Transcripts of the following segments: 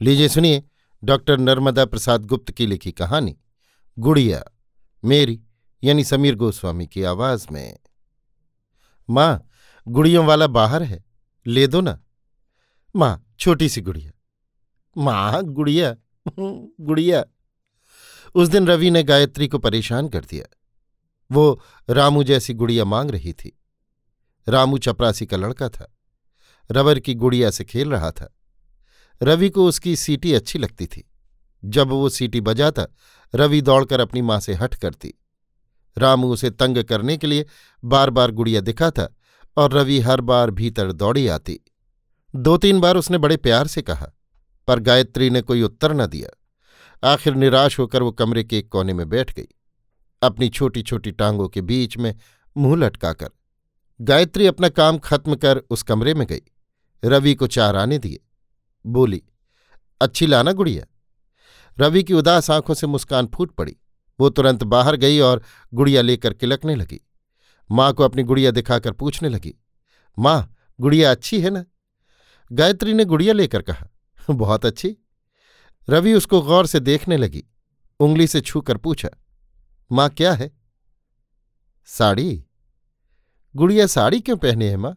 लीजिए, सुनिए, डॉक्टर नर्मदा प्रसाद गुप्त की लिखी कहानी, गुड़िया, मेरी, यानी समीर गोस्वामी की आवाज़ में। माँ, गुड़ियों वाला बाहर है, ले दो ना। माँ, छोटी सी गुड़िया। माँ, गुड़िया गुड़िया। उस दिन रवि ने गायत्री को परेशान कर दिया। वो रामू जैसी गुड़िया मांग रही थी। रामू चपरासी का लड़का था। रबर की गुड़िया से खेल रहा था। रवि को उसकी सीटी अच्छी लगती थी। जब वो सीटी बजाता, रवि दौड़कर अपनी माँ से हट करती। रामू उसे तंग करने के लिए बार बार गुड़िया दिखाता और रवि हर बार भीतर दौड़ी आती। दो तीन बार उसने बड़े प्यार से कहा, पर गायत्री ने कोई उत्तर न दिया। आखिर निराश होकर वो कमरे के एक कोने में बैठ गई। अपनी छोटी छोटी टांगों के बीच में मुँह लटकाकर। गायत्री अपना काम खत्म कर उस कमरे में गई। रवि को चार आने दिए। बोली, अच्छी लाना गुड़िया। रवि की उदास आँखों से मुस्कान फूट पड़ी। वो तुरंत बाहर गई और गुड़िया लेकर किलकने लगी। माँ को अपनी गुड़िया दिखाकर पूछने लगी, माँ, गुड़िया अच्छी है ना? गायत्री ने गुड़िया लेकर कहा, बहुत अच्छी। रवि उसको गौर से देखने लगी, उंगली से छूकर पूछा, माँ, क्या है? साड़ी। गुड़िया साड़ी क्यों पहने है माँ?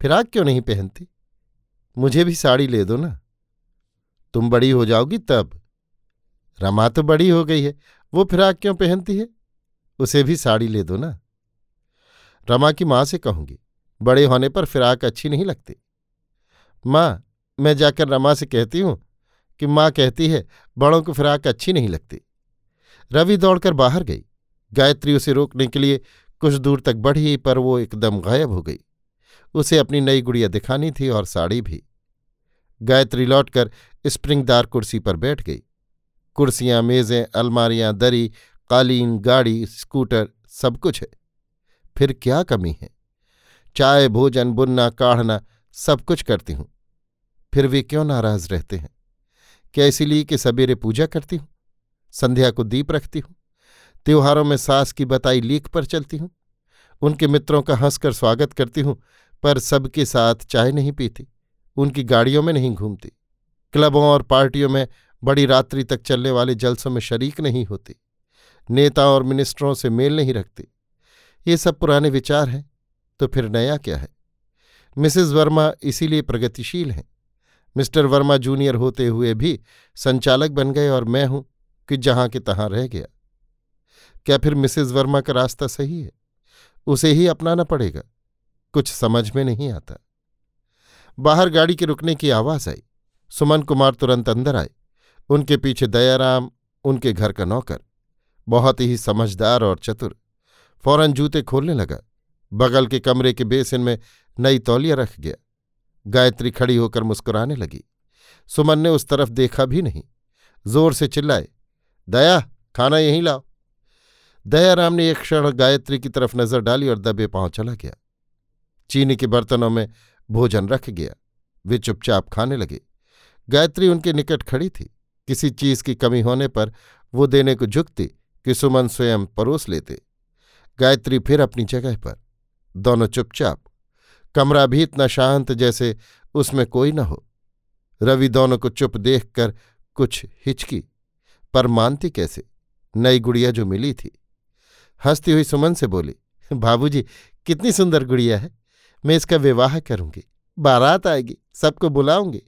फिराक क्यों नहीं पहनती? मुझे भी साड़ी ले दो ना। तुम बड़ी हो जाओगी तब। रमा तो बड़ी हो गई है, वो फिराक क्यों पहनती है? उसे भी साड़ी ले दो ना। रमा की माँ से कहूँगी, बड़े होने पर फिराक अच्छी नहीं लगती। माँ, मैं जाकर रमा से कहती हूँ कि माँ कहती है, बड़ों को फिराक अच्छी नहीं लगती। रवि दौड़कर बाहर गई। गायत्री उसे रोकने के लिए कुछ दूर तक बढ़ी, पर वो एकदम गायब हो गई। उसे अपनी नई गुड़िया दिखानी थी और साड़ी भी। गायत्री लौटकर स्प्रिंगदार कुर्सी पर बैठ गई। कुर्सियाँ, मेजें, अलमारियाँ, दरी, कालीन, गाड़ी, स्कूटर, सब कुछ है। फिर क्या कमी है? चाय, भोजन, बुनना, काढ़ना, सब कुछ करती हूँ। फिर वे क्यों नाराज़ रहते हैं? क्या इसीलिए कि सवेरे पूजा करती हूँ? संध्या को दीप रखती हूँ? त्योहारों में सास की बताई लीक पर चलती हूँ? उनके मित्रों का हंसकर स्वागत करती हूँ, पर सबके साथ चाय नहीं पीती। उनकी गाड़ियों में नहीं घूमती। क्लबों और पार्टियों में बड़ी रात्रि तक चलने वाले जलसों में शरीक नहीं होती। नेता और मिनिस्टरों से मेल नहीं रखती। ये सब पुराने विचार हैं तो फिर नया क्या है? मिसेस वर्मा इसीलिए प्रगतिशील हैं। मिस्टर वर्मा जूनियर होते हुए भी संचालक बन गए और मैं हूँ कि जहाँ के तहां रह गया। क्या फिर मिसेस वर्मा का रास्ता सही है? उसे ही अपनाना पड़ेगा। कुछ समझ में नहीं आता। बाहर गाड़ी के रुकने की आवाज़ आई। सुमन कुमार तुरंत अंदर आए उनके पीछे दयाराम, उनके घर का नौकर। बहुत ही समझदार और चतुर। फ़ौरन जूते खोलने लगा। बगल के कमरे के बेसिन में नई तौलिया रख गया। गायत्री खड़ी होकर मुस्कुराने लगी। सुमन ने उस तरफ़ देखा भी नहीं। ज़ोर से चिल्लाए, दया, खाना यहीं लाओ। दयाराम ने एक क्षण गायत्री की तरफ़ नज़र डाली और दबे पाँव चला गया। चीनी के बर्तनों में भोजन रख गया। वे चुपचाप खाने लगे। गायत्री उनके निकट खड़ी थी। किसी चीज़ की कमी होने पर वो देने को झुकती कि सुमन स्वयं परोस लेते। गायत्री फिर अपनी जगह पर। दोनों चुपचाप। कमरा भी इतना शांत जैसे उसमें कोई न हो। रवि दोनों को चुप देखकर कुछ हिचकी। पर मानती कैसे? नई गुड़िया जो मिली थी। हंसती हुई सुमन से बोली, बाबूजी, कितनी सुंदर गुड़िया है। मैं इसका विवाह करूँगी। बारात आएगी, सबको बुलाऊँगी।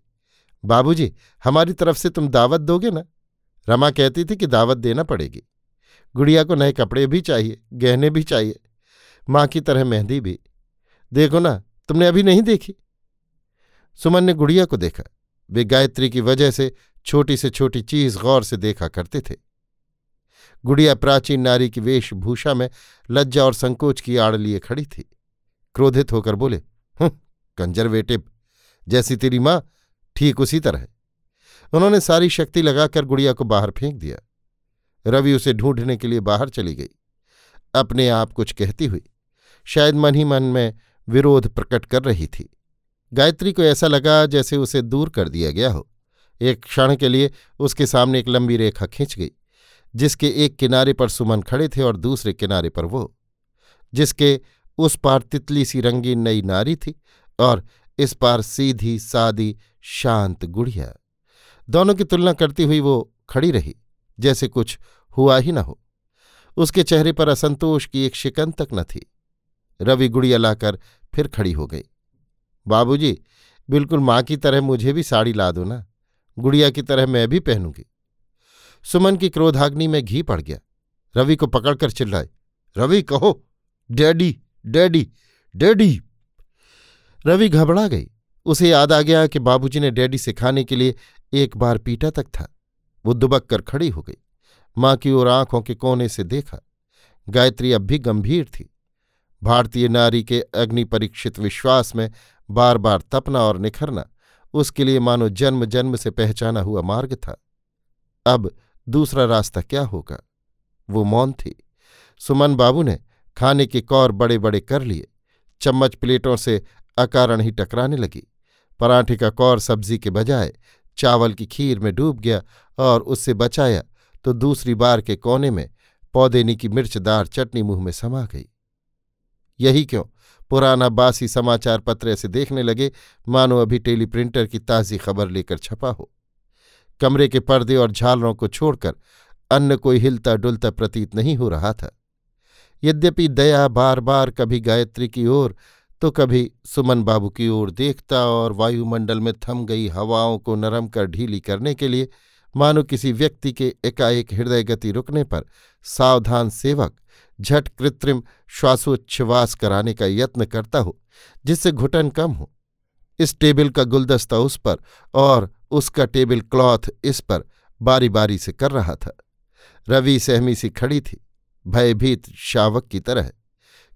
बाबूजी, हमारी तरफ़ से तुम दावत दोगे ना? रमा कहती थी कि दावत देना पड़ेगी। गुड़िया को नए कपड़े भी चाहिए, गहने भी चाहिए, माँ की तरह मेहंदी भी। देखो ना, तुमने अभी नहीं देखी? सुमन ने गुड़िया को देखा। वे गायत्री की वजह से छोटी से छोटी चीज़ गौर से देखा करते थे। गुड़िया प्राचीन नारी की वेशभूषा में लज्जा और संकोच की आड़ लिए खड़ी थी। क्रोधित होकर बोले कंजरवेटिव जैसी तेरी माँ ठीक उसी तरह। उन्होंने सारी शक्ति लगाकर गुड़िया को बाहर फेंक दिया। रवि उसे ढूँढने के लिए बाहर चली गई। अपने आप कुछ कहती हुई, शायद मन ही मन में विरोध प्रकट कर रही थी। गायत्री को ऐसा लगा जैसे उसे दूर कर दिया गया हो। एक क्षण के लिए उसके सामने एक लंबी रेखा खींच गई, जिसके एक किनारे पर सुमन खड़े थे और दूसरे किनारे पर वो, जिसके उस पार तितली सी रंगीन नई नारी थी और इस पार सीधी सादी शांत गुड़िया दोनों की तुलना करती हुई वो खड़ी रही, जैसे कुछ हुआ ही न हो। उसके चेहरे पर असंतोष की एक शिकन तक न थी। रवि गुड़िया लाकर फिर खड़ी हो गई। बाबूजी, बिल्कुल माँ की तरह मुझे भी साड़ी ला दो ना, गुड़िया की तरह मैं भी पहनूँगी। सुमन की क्रोधाग्नि में घी पड़ गया। रवि को पकड़कर चिल्लाए, रवि, कहो, डैडी डैडी डैडी! रवि घबरा गई। उसे याद आ गया कि बाबूजी ने डैडी सिखाने के लिए एक बार पीटा तक था। वो दुबक कर खड़ी हो गई। माँ की ओर आँखों के कोने से देखा। गायत्री अब भी गंभीर थी। भारतीय नारी के अग्नि परीक्षित विश्वास में बार बार तपना और निखरना उसके लिए मानो जन्म जन्म से पहचाना हुआ मार्ग था। अब दूसरा रास्ता क्या होगा? वो मौन थी। सुमन बाबू ने खाने के कौर बड़े बड़े कर लिए। चम्मच प्लेटों से अकारण ही टकराने लगी। पराठे का कौर सब्ज़ी के बजाय चावल की खीर में डूब गया और उससे बचाया तो दूसरी बार के कोने में पौधेनी की मिर्चदार चटनी मुँह में समा गई। यही क्यों? पुराना बासी समाचार पत्र ऐसे देखने लगे, मानो अभी टेलीप्रिंटर की ताज़ी खबर लेकर छपा हो। कमरे के पर्दे और झालरों को छोड़कर अन्य कोई हिलता डुलता प्रतीत नहीं हो रहा था। यद्यपि दया बार बार कभी गायत्री की ओर तो कभी सुमन बाबू की ओर देखता और वायुमंडल में थम गई हवाओं को नरम कर ढीली करने के लिए मानो किसी व्यक्ति के एकाएक हृदय गति रुकने पर सावधान सेवक झट कृत्रिम श्वासोच्छ्वास कराने का यत्न करता हो, जिससे घुटन कम हो। इस टेबल का गुलदस्ता उस पर और उसका टेबल क्लॉथ इस पर बारी बारी से कर रहा था। रवि सहमी सी खड़ी थी, भयभीत शावक की तरह।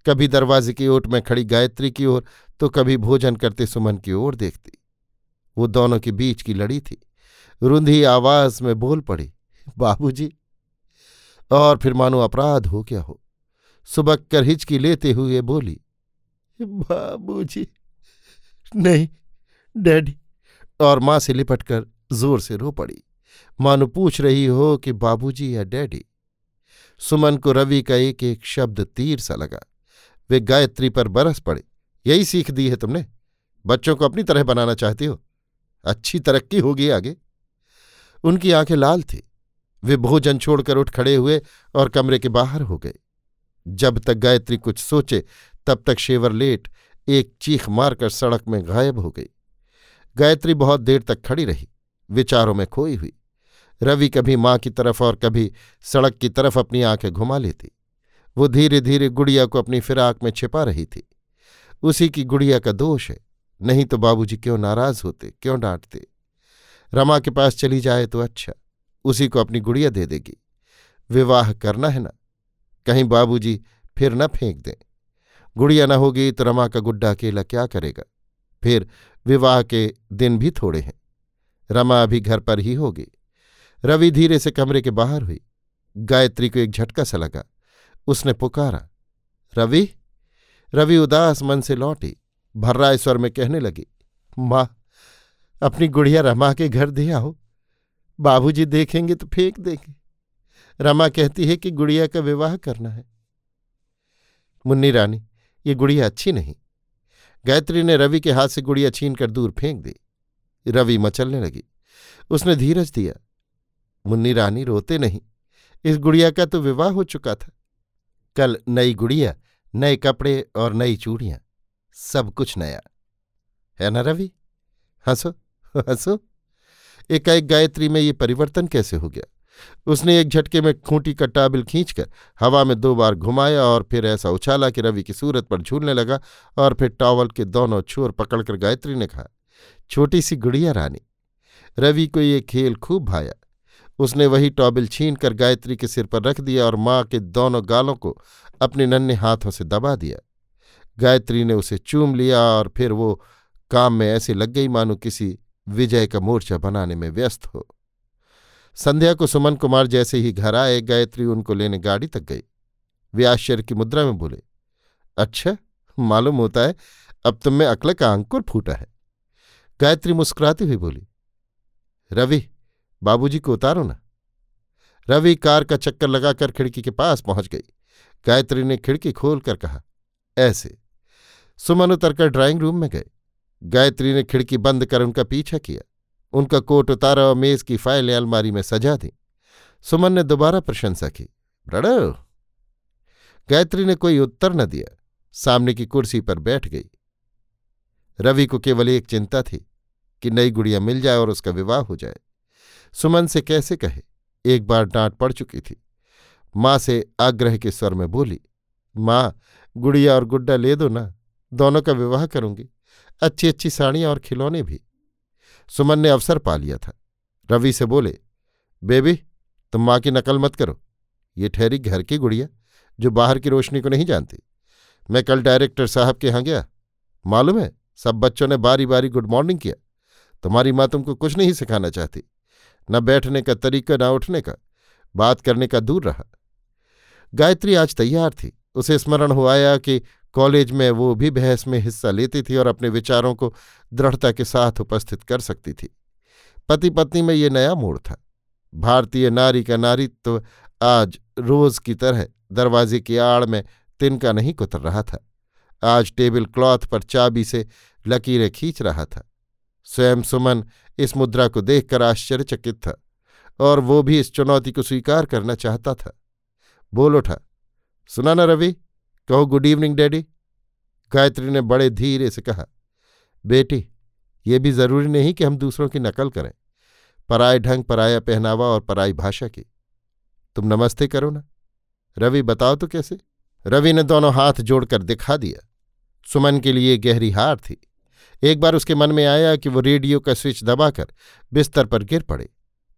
कभी दरवाजे की ओट में खड़ी गायत्री की ओर तो कभी भोजन करते सुमन की ओर देखती। वो दोनों के बीच की लड़ी थी। रुंधी आवाज़ में बोल पड़ी, बाबूजी, और फिर मानो अपराध हो क्या हो। सुबह कर हिचकी लेते हुए बोली, बाबूजी, नहीं, डैडी। और माँ से लिपटकर ज़ोर से रो पड़ी। मानो पूछ रही हो कि बाबूजी या डैडी। सुमन को रवि का एक एक शब्द तीर सा लगा। वे गायत्री पर बरस पड़े। यही सीख दी है तुमने? बच्चों को अपनी तरह बनाना चाहती हो? अच्छी तरक्की होगी आगे। उनकी आँखें लाल थी। वे भोजन छोड़कर उठ खड़े हुए और कमरे के बाहर हो गए। जब तक गायत्री कुछ सोचे, तब तक शेवर लेट एक चीख मारकर सड़क में गायब हो गई। गायत्री बहुत देर तक खड़ी रही, विचारों में खोई हुई। रवि कभी माँ की तरफ़ और कभी सड़क की तरफ़ अपनी आँखें घुमा लेती। वो धीरे धीरे गुड़िया को अपनी फिराक में छिपा रही थी। उसी की गुड़िया का दोष है, नहीं तो बाबूजी क्यों नाराज़ होते, क्यों डांटते? रमा के पास चली जाए तो अच्छा उसी को अपनी गुड़िया दे देगी। विवाह करना है ना, कहीं बाबूजी फिर न फेंक दें। गुड़िया न होगी तो रमा का गुड्डा अकेला क्या करेगा? फिर विवाह के दिन भी थोड़े हैं, रमा अभी घर पर ही होगी। रवि धीरे से कमरे के बाहर हुई, गायत्री को एक झटका सा लगा। उसने पुकारा, रवि रवि उदास मन से लौटी भर्राए स्वर में कहने लगी, माँ, अपनी गुड़िया रमा के घर दे आओ, बाबूजी देखेंगे तो फेंक देंगे। रमा कहती है कि गुड़िया का विवाह करना है। मुन्नी रानी, ये गुड़िया अच्छी नहीं। गायत्री ने रवि के हाथ से गुड़िया छीनकर दूर फेंक दी। रवि मचलने लगी। उसने धीरज दिया, मुन्नी रानी रोते नहीं, इस गुड़िया का तो विवाह हो चुका था। कल नई गुड़िया, नए कपड़े और नई चूड़ियाँ, सब कुछ नया। है ना रवि? हंसो हंसो। एकाएक गायत्री में ये परिवर्तन कैसे हो गया? उसने एक झटके में खूंटी का टाबिल खींचकर हवा में दो बार घुमाया और फिर ऐसा उछाला कि रवि की सूरत पर झूलने लगा और फिर टॉवल के दोनों छोर पकड़कर गायत्री ने कहा, छोटी सी गुड़िया रानी, रवि को ये खेल खूब भाया। उसने वही टॉबिल छीन कर गायत्री के सिर पर रख दिया और माँ के दोनों गालों को अपने नन्हे हाथों से दबा दिया। गायत्री ने उसे चूम लिया और फिर वो काम में ऐसे लग गई मानो किसी विजय का मोर्चा बनाने में व्यस्त हो। संध्या को सुमन कुमार जैसे ही घर आए, गायत्री उनको लेने गाड़ी तक गई। वे आश्चर्य की मुद्रा में बोले अच्छा मालूम होता है, अब तुम में अकल का अंकुर फूटा है। गायत्री मुस्कुराती हुई बोली, रवि बाबूजी को उतारो ना। रवि कार का चक्कर लगाकर खिड़की के पास पहुँच गई। गायत्री ने खिड़की खोलकर कहा, ऐसे। सुमन उतरकर ड्राइंग रूम में गए। गायत्री ने खिड़की बंद कर उनका पीछा किया। उनका कोट उतारा और मेज की फाइलें अलमारी में सजा दी। सुमन ने दोबारा प्रशंसा की, ब्रड़ो! गायत्री ने कोई उत्तर न दिया। सामने की कुर्सी पर बैठ गई। रवि को केवल एक चिंता थी कि नई गुड़िया मिल जाए और उसका विवाह हो जाए। सुमन से कैसे कहे? एक बार डांट पड़ चुकी थी। माँ से आग्रह के स्वर में बोली, माँ, गुड़िया और गुड्डा ले दो ना, दोनों का विवाह करूँगी। अच्छी अच्छी साड़ियाँ और खिलौने भी। सुमन ने अवसर पा लिया था। रवि से बोले, बेबी, तुम माँ की नकल मत करो। ये ठहरी घर की गुड़िया, जो बाहर की रोशनी को नहीं जानती। मैं कल डायरेक्टर साहब के यहाँ गया। मालूम है, सब बच्चों ने बारी बारी गुड मॉर्निंग किया। तुम्हारी माँ तुमको कुछ नहीं सिखाना चाहती। न बैठने का तरीका, न उठने का। बात करने का दूर रहा। गायत्री आज तैयार थी। उसे स्मरण हो आया कि कॉलेज में वो भी बहस में हिस्सा लेती थी और अपने विचारों को दृढ़ता के साथ उपस्थित कर सकती थी। पति पत्नी में ये नया मोड़ था। भारतीय नारी का नारित्व आज रोज की तरह दरवाजे की आड़ में तिनका नहीं कुतर रहा था। आज टेबल क्लॉथ पर चाबी से लकीरें खींच रहा था। स्वयं सुमन इस मुद्रा को देखकर आश्चर्यचकित था और वो भी इस चुनौती को स्वीकार करना चाहता था। बोल उठा, सुना ना रवि, कहो गुड इवनिंग डैडी गायत्री ने बड़े धीरे से कहा, बेटी, ये भी ज़रूरी नहीं कि हम दूसरों की नकल करें। पराय ढंग, पराया पहनावा और पराई भाषा की। तुम नमस्ते करो ना। रवि, बताओ तो कैसे? रवि ने दोनों हाथ जोड़कर दिखा दिया। सुमन के लिए गहरी हार थी। एक बार उसके मन में आया कि वो रेडियो का स्विच दबाकर बिस्तर पर गिर पड़े।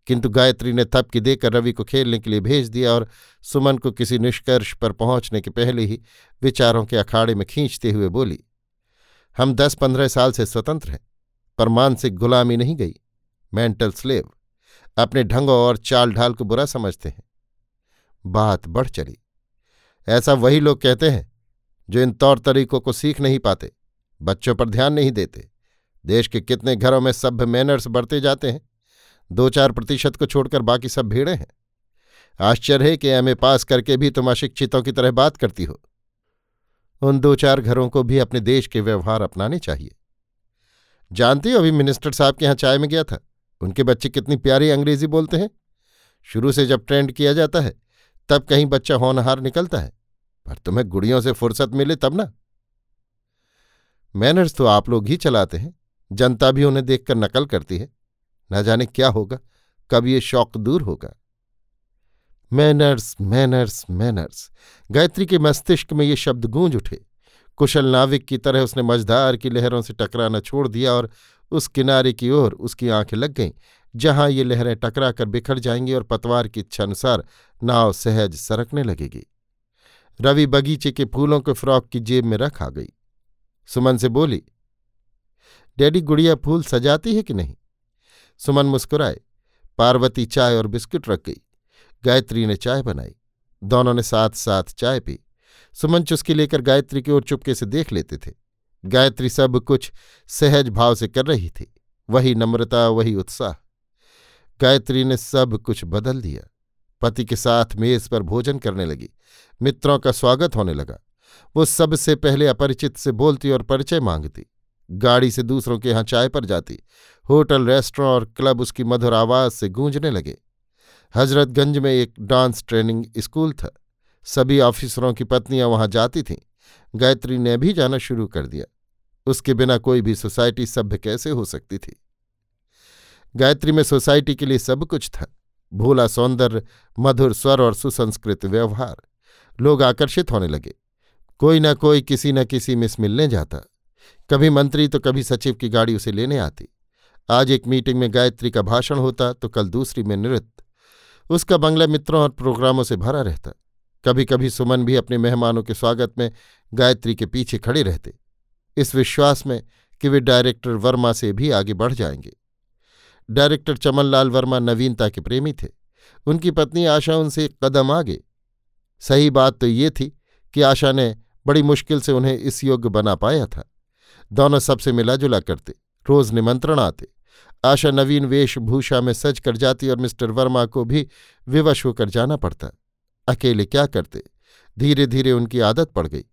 किंतु गायत्री ने थपकी देकर रवि को खेलने के लिए भेज दिया और सुमन को किसी निष्कर्ष पर पहुँचने के पहले ही विचारों के अखाड़े में खींचते हुए बोली, हम दस पंद्रह साल से स्वतंत्र हैं, पर मानसिक गुलामी नहीं गई। मेंटल स्लेव, अपने ढंगों और चाल ढाल को बुरा समझते हैं। बात बढ़ चली। ऐसा वही लोग कहते हैं, जो इन तौर तरीकों को सीख नहीं पाते। बच्चों पर ध्यान नहीं देते। देश के कितने घरों में सभ्य मैनर्स बढ़ते जाते हैं। दो चार प्रतिशत को छोड़कर बाकी सब भीड़े हैं। आश्चर्य है कि एमए पास करके भी तुम अशिक्षितों की तरह बात करती हो। उन दो चार घरों को भी अपने देश के व्यवहार अपनाने चाहिए। जानती हो अभी मिनिस्टर साहब के यहाँ चाय में गया था। उनके बच्चे कितनी प्यारी अंग्रेज़ी बोलते हैं। शुरू से जब ट्रेंड किया जाता है, तब कहीं बच्चा होनहार निकलता है। पर तुम्हें गुड़ियों से फुर्सत मिले तब ना। मैनर्स तो आप लोग ही चलाते हैं। जनता भी उन्हें देखकर नकल करती है। न जाने क्या होगा, कब ये शौक दूर होगा। मैनर्स मैनर्स मैनर्स, गायत्री के मस्तिष्क में ये शब्द गूंज उठे। कुशल नाविक की तरह उसने मझधार की लहरों से टकराना छोड़ दिया और उस किनारे की ओर उसकी आँखें लग गईं, जहाँ ये लहरें टकरा कर बिखर जाएँगी और पतवार की इच्छानुसार नाव सहज सरकने लगेगी। रवि बगीचे के फूलों को फ्रॉक की जेब में रख आ गई। सुमन से बोली, डैडी गुड़िया फूल सजाती है कि नहीं? सुमन मुस्कुराए। पार्वती चाय और बिस्कुट रख गई। गायत्री ने चाय बनाई। दोनों ने साथ साथ चाय पी। सुमन चुस्की लेकर गायत्री की ओर चुपके से देख लेते थे। गायत्री सब कुछ सहज भाव से कर रही थी। वही नम्रता, वही उत्साह। गायत्री ने सब कुछ बदल दिया। पति के साथ मेज पर भोजन करने लगी। मित्रों का स्वागत होने लगा। वो सबसे पहले अपरिचित से बोलती और परिचय मांगती। गाड़ी से दूसरों के यहाँ चाय पर जाती। होटल, रेस्टोरेंट और क्लब उसकी मधुर आवाज़ से गूंजने लगे। हजरतगंज में एक डांस ट्रेनिंग स्कूल था। सभी ऑफिसरों की पत्नियाँ वहाँ जाती थीं। गायत्री ने भी जाना शुरू कर दिया। उसके बिना कोई भी सोसाइटी सभ्य कैसे हो सकती थी? गायत्री में सोसाइटी के लिए सब कुछ था। भोला सौंदर्य, मधुर स्वर और सुसंस्कृत व्यवहार। लोग आकर्षित होने लगे। कोई न कोई किसी न किसी मिस मिलने जाता। कभी मंत्री तो कभी सचिव की गाड़ी उसे लेने आती। आज एक मीटिंग में गायत्री का भाषण होता तो कल दूसरी में नृत्य। उसका बंगला मित्रों और प्रोग्रामों से भरा रहता। कभी कभी सुमन भी अपने मेहमानों के स्वागत में गायत्री के पीछे खड़े रहते। इस विश्वास में कि वे डायरेक्टर वर्मा से भी आगे बढ़ जाएँगे। डायरेक्टर चमनलाल वर्मा नवीनता के प्रेमी थे। उनकी पत्नी आशा उनसे कदम आगे। सही बात तो ये थी कि आशा ने बड़ी मुश्किल से उन्हें इस योग्य बना पाया था। दोनों सबसे मिला जुला करते रोज निमंत्रण आते। आशा नवीन वेशभूषा में सज कर जाती और मिस्टर वर्मा को भी विवश होकर जाना पड़ता। अकेले क्या करते? धीरे धीरे उनकी आदत पड़ गई।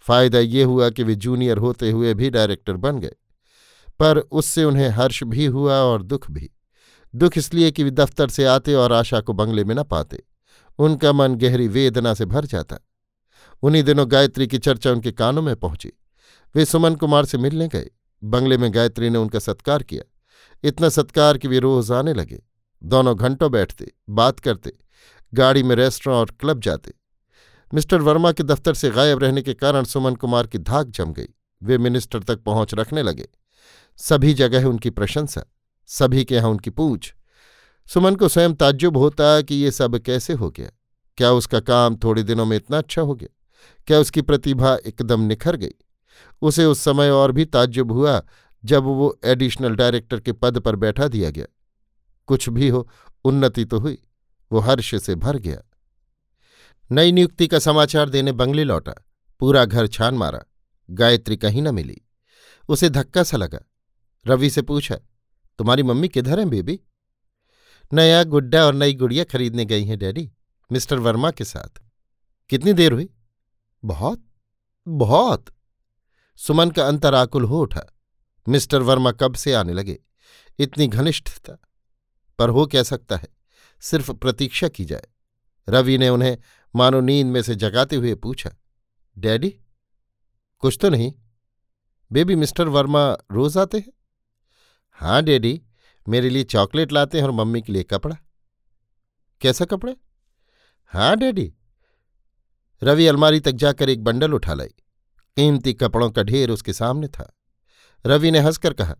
फ़ायदा ये हुआ कि वे जूनियर होते हुए भी डायरेक्टर बन गए। पर उससे उन्हें हर्ष भी हुआ और दुख भी। दुख इसलिए कि वे दफ्तर से आते और आशा को बंगले में न पाते। उनका मन गहरी वेदना से भर जाता। उन्हीं दिनों गायत्री की चर्चा उनके कानों में पहुँची। वे सुमन कुमार से मिलने गए। बंगले में गायत्री ने उनका सत्कार किया। इतना सत्कार कि वे रोज आने लगे। दोनों घंटों बैठते, बात करते, गाड़ी में रेस्टोरेंट और क्लब जाते। मिस्टर वर्मा के दफ्तर से गायब रहने के कारण सुमन कुमार की धाक जम गई। वे मिनिस्टर तक पहुँच रखने लगे। सभी जगह उनकी प्रशंसा। सभी के यहाँ उनकी पूछ। सुमन को स्वयं ताज्जुब होता कि ये सब कैसे हो गया? क्या उसका काम थोड़े दिनों में इतना अच्छा हो गया? क्या उसकी प्रतिभा एकदम निखर गई? उसे उस समय और भी ताज्जुब हुआ जब वो एडिशनल डायरेक्टर के पद पर बैठा दिया गया। कुछ भी हो, उन्नति तो हुई, वो हर्ष से भर गया। नई नियुक्ति का समाचार देने बंगले लौटा, पूरा घर छान मारा, गायत्री कहीं न मिली। उसे धक्का सा लगा। रवि से पूछा, तुम्हारी मम्मी किधर है बेबी? नया गुड्डा और नई गुड़िया खरीदने गई हैं डैडी, मिस्टर वर्मा के साथ। कितनी देर हुई? बहुत बहुत। सुमन का अंतर आकुल हो उठा। मिस्टर वर्मा कब से आने लगे? इतनी घनिष्ठता। पर हो क्या सकता है? सिर्फ़ प्रतीक्षा की जाए। रवि ने उन्हें मानो नींद में से जगाते हुए पूछा, डैडी, कुछ तो नहीं। बेबी मिस्टर वर्मा रोज आते हैं? हाँ डैडी, मेरे लिए चॉकलेट लाते हैं और मम्मी के लिए कपड़ा। कैसा कपड़ा? हाँ डैडी रवि अलमारी तक जाकर एक बंडल उठा लाई। कीमती कपड़ों का ढेर उसके सामने था। रवि ने हंसकर कहा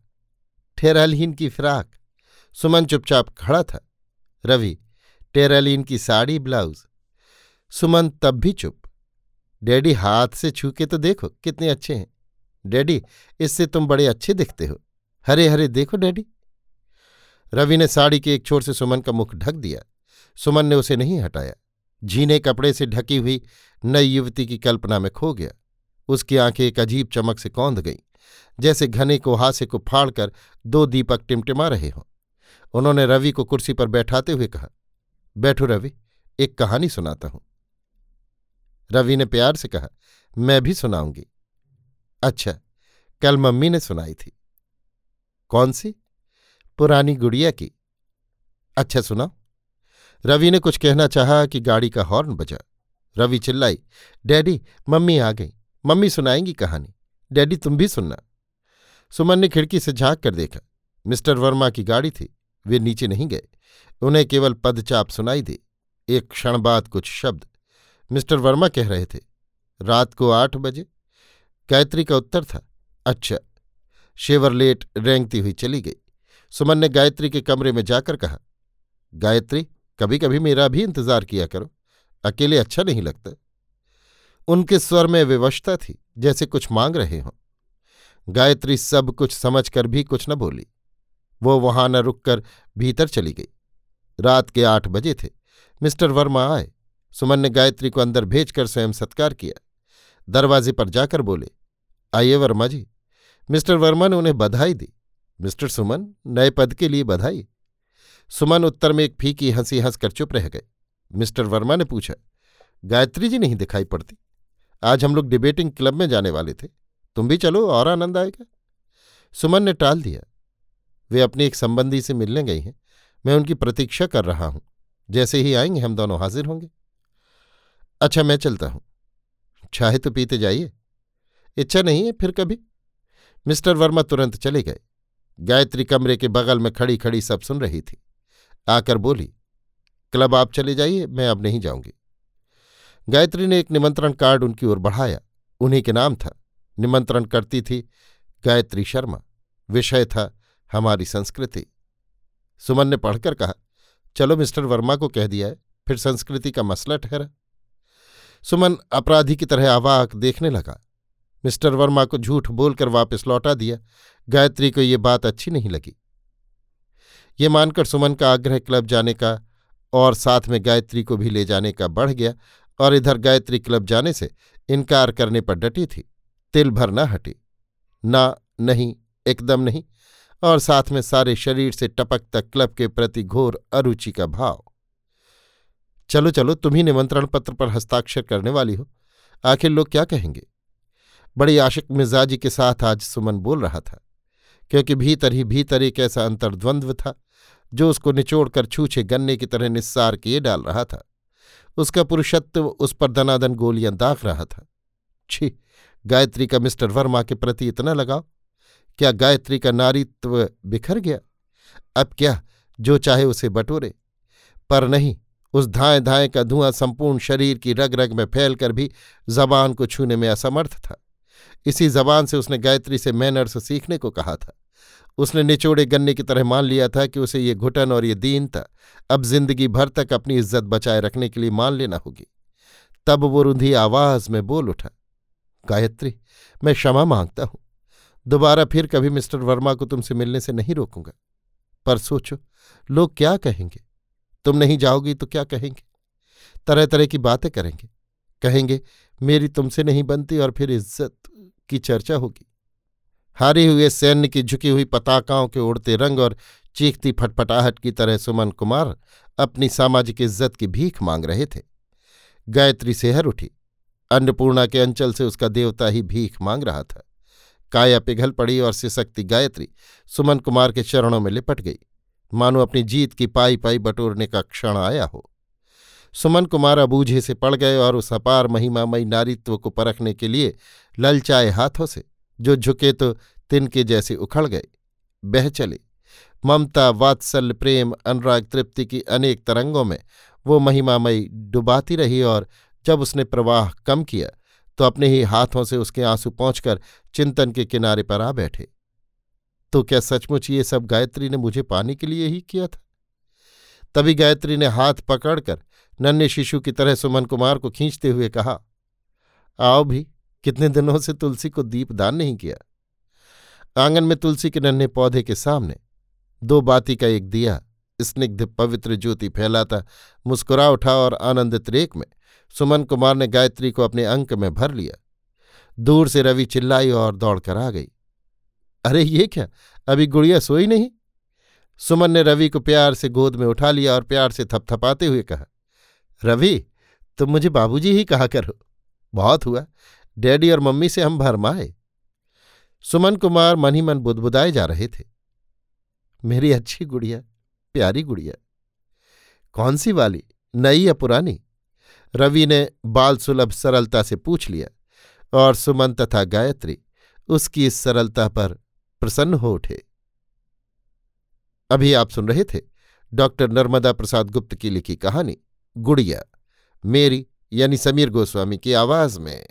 ठेरहलहीन की फ्राक, सुमन चुपचाप खड़ा था। रवि टेरालीन की साड़ी, ब्लाउज। सुमन तब भी चुप। डैडी हाथ से छू के तो देखो कितने अच्छे हैं। डैडी, इससे तुम बड़े अच्छे दिखते हो। हरे हरे देखो डैडी। रवि ने साड़ी के एक छोर से सुमन का मुख ढक दिया। सुमन ने उसे नहीं हटाया। झीने कपड़े से ढकी हुई नई युवती की कल्पना में खो गया। उसकी आँखें एक अजीब चमक से कौंध गईं, जैसे घने कुहासे को फाड़कर दो दीपक टिमटिमा रहे हों। उन्होंने रवि को कुर्सी पर बैठाते हुए कहा, बैठो रवि, एक कहानी सुनाता हूँ। रवि ने प्यार से कहा, मैं भी सुनाऊँगी। अच्छा कल मम्मी ने सुनाई थी। कौन सी? पुरानी गुड़िया की। अच्छा सुनाओ। रवि ने कुछ कहना चाहा कि गाड़ी का हॉर्न बजा। रवि चिल्लाई, डैडी, मम्मी आ गई। मम्मी सुनाएँगी कहानी। डैडी, तुम भी सुनना। सुमन ने खिड़की से झाँक कर देखा। मिस्टर वर्मा की गाड़ी थी। वे नीचे नहीं गए। उन्हें केवल पदचाप सुनाई दी। एक क्षण बाद कुछ शब्द। मिस्टर वर्मा कह रहे थे, रात को आठ बजे? गायत्री का उत्तर था अच्छा। शेवरलेट रेंगती हुई चली गई। सुमन ने गायत्री के कमरे में जाकर कहा, गायत्री कभी कभी मेरा भी इंतज़ार किया करो। अकेले अच्छा नहीं लगता। उनके स्वर में विवशता थी, जैसे कुछ मांग रहे हों। गायत्री सब कुछ समझकर भी कुछ न बोली। वो वहाँ न रुककर भीतर चली गई। रात के आठ बजे थे। मिस्टर वर्मा आए। सुमन ने गायत्री को अंदर भेजकर स्वयं सत्कार किया। दरवाजे पर जाकर बोले, आइए वर्मा जी। मिस्टर वर्मा ने उन्हें बधाई दी। मिस्टर सुमन, नए पद के लिए बधाई। सुमन उत्तर में एक फीकी हँसी हंसकर चुप रह गए। मिस्टर वर्मा ने पूछा, गायत्री जी नहीं दिखाई पड़ती। आज हम लोग डिबेटिंग क्लब में जाने वाले थे। तुम भी चलो, और आनंद आएगा। सुमन ने टाल दिया, वे अपनी एक संबंधी से मिलने गई हैं। मैं उनकी प्रतीक्षा कर रहा हूँ। जैसे ही आएँगे, हम दोनों हाजिर होंगे। अच्छा मैं चलता हूँ। चाहे तो पीते जाइए। इच्छा नहीं है फिर कभी? मिस्टर वर्मा तुरंत चले गए। गायत्री कमरे के बगल में खड़ी खड़ी सब सुन रही थी। आकर बोली क्लब आप चले जाइए, मैं अब नहीं जाऊँगी। गायत्री ने एक निमंत्रण कार्ड उनकी ओर बढ़ाया। उन्हीं के नाम था। निमंत्रण करती थी गायत्री शर्मा। विषय था हमारी संस्कृति। सुमन ने पढ़कर कहा, चलो मिस्टर वर्मा को कह दिया है, फिर संस्कृति का मसला ठहरा। सुमन अपराधी की तरह आवाक देखने लगा। मिस्टर वर्मा को झूठ बोलकर वापस लौटा दिया। गायत्री को ये बात अच्छी नहीं लगी। ये मानकर सुमन का आग्रह क्लब जाने का और साथ में गायत्री को भी ले जाने का बढ़ गया और इधर गायत्री क्लब जाने से इनकार करने पर डटी थी। तिल भर न हटी। ना, नहीं, एकदम नहीं। और साथ में सारे शरीर से टपक तक क्लब के प्रति घोर अरुचि का भाव। चलो चलो, तुम ही निमंत्रण पत्र पर हस्ताक्षर करने वाली हो। आखिर लोग क्या कहेंगे? बड़ी आशिक मिजाजी के साथ आज सुमन बोल रहा था, क्योंकि भीतर ही भीतर एक ऐसा अंतर्द्वंद्व था। जो उसको निचोड़कर छूछे गन्ने की तरह निस्सार किए डाल रहा था। उसका पुरुषत्व उस पर दनादन गोलियाँ दाख रहा था। छी, गायत्री का मिस्टर वर्मा के प्रति इतना लगाव? क्या गायत्री का नारीत्व बिखर गया? अब क्या, जो चाहे उसे बटोरे। पर नहीं, उस धाएँ धाए का धुआँ संपूर्ण शरीर की रग रग में फैलकर भी जबान को छूने में असमर्थ था। इसी जबान से उसने गायत्री से मैनर्स सीखने को कहा था। उसने निचोड़े गन्ने की तरह मान लिया था कि उसे ये घुटन और ये दीनता अब ज़िंदगी भर तक अपनी इज़्ज़त बचाए रखने के लिए मान लेना होगी। तब वो रुंधी आवाज़ में बोल उठा, गायत्री, मैं क्षमा माँगता हूँ। दोबारा फिर कभी मिस्टर वर्मा को तुमसे मिलने से नहीं रोकूँगा। पर सोचो, लोग क्या कहेंगे? तुम नहीं जाओगी तो क्या कहेंगे? तरह तरह की बातें करेंगे। कहेंगे, मेरी तुमसे नहीं बनती और फिर इज़्ज़त की चर्चा होगी। हारे हुए सैन्य की झुकी हुई पताकाओं के उड़ते रंग और चीखती फटफटाहट की तरह सुमन कुमार अपनी सामाजिक इज़्ज़त की भीख मांग रहे थे। गायत्री सेहर उठी। अन्नपूर्णा के अंचल से उसका देवता ही भीख मांग रहा था। काया पिघल पड़ी और सिसकती गायत्री सुमन कुमार के चरणों में लिपट गई। मानो अपनी जीत की पाई पाई बटोरने का क्षण आया हो। सुमन कुमार अबूझे से पड़ गए और उस अपार महिमामयी नारीत्व को परखने के लिए ललचाए हाथों से जो झुके तो तिनके जैसे उखड़ गए। बह चले। ममता, वात्सल्य, प्रेम, अनुराग, तृप्ति की अनेक तरंगों में वो महिमामयी डुबाती रही और जब उसने प्रवाह कम किया तो अपने ही हाथों से उसके आँसू पहुंचकर चिंतन के किनारे पर आ बैठे। तो क्या सचमुच ये सब गायत्री ने मुझे पाने के लिए ही किया था? तभी गायत्री ने हाथ पकड़कर नन्हे शिशु की तरह सुमन कुमार को खींचते हुए कहा, आओ भी। कितने दिनों से तुलसी को दीपदान नहीं किया। आँगन में तुलसी के नन्हे पौधे के सामने दो बाती का एक दिया, स्निग्ध पवित्र ज्योति फैलाता, मुस्कुरा उठा और आनंदित रेक में सुमन कुमार ने गायत्री को अपने अंक में भर लिया। दूर से रवि चिल्लाई और दौड़कर आ गई। अरे ये क्या? अभी गुड़िया सोई नहीं? सुमन ने रवि को प्यार से गोद में उठा लिया और प्यार से थपथपाते हुए कहा, रवि, तुम मुझे बाबूजी ही कहा करो। बहुत हुआ। डैडी और मम्मी से हम भरमाए सुमन कुमार मन ही मन बुदबुदाए जा रहे थे। मेरी अच्छी गुड़िया, प्यारी गुड़िया। कौन सी वाली? नई या पुरानी? रवि ने बाल सुलभ सरलता से पूछ लिया और सुमन तथा गायत्री उसकी इस सरलता पर प्रसन्न हो उठे। अभी आप सुन रहे थे डॉक्टर नर्मदा प्रसाद गुप्त की लिखी कहानी, गुड़िया, मेरी यानी समीर गोस्वामी की आवाज़ में।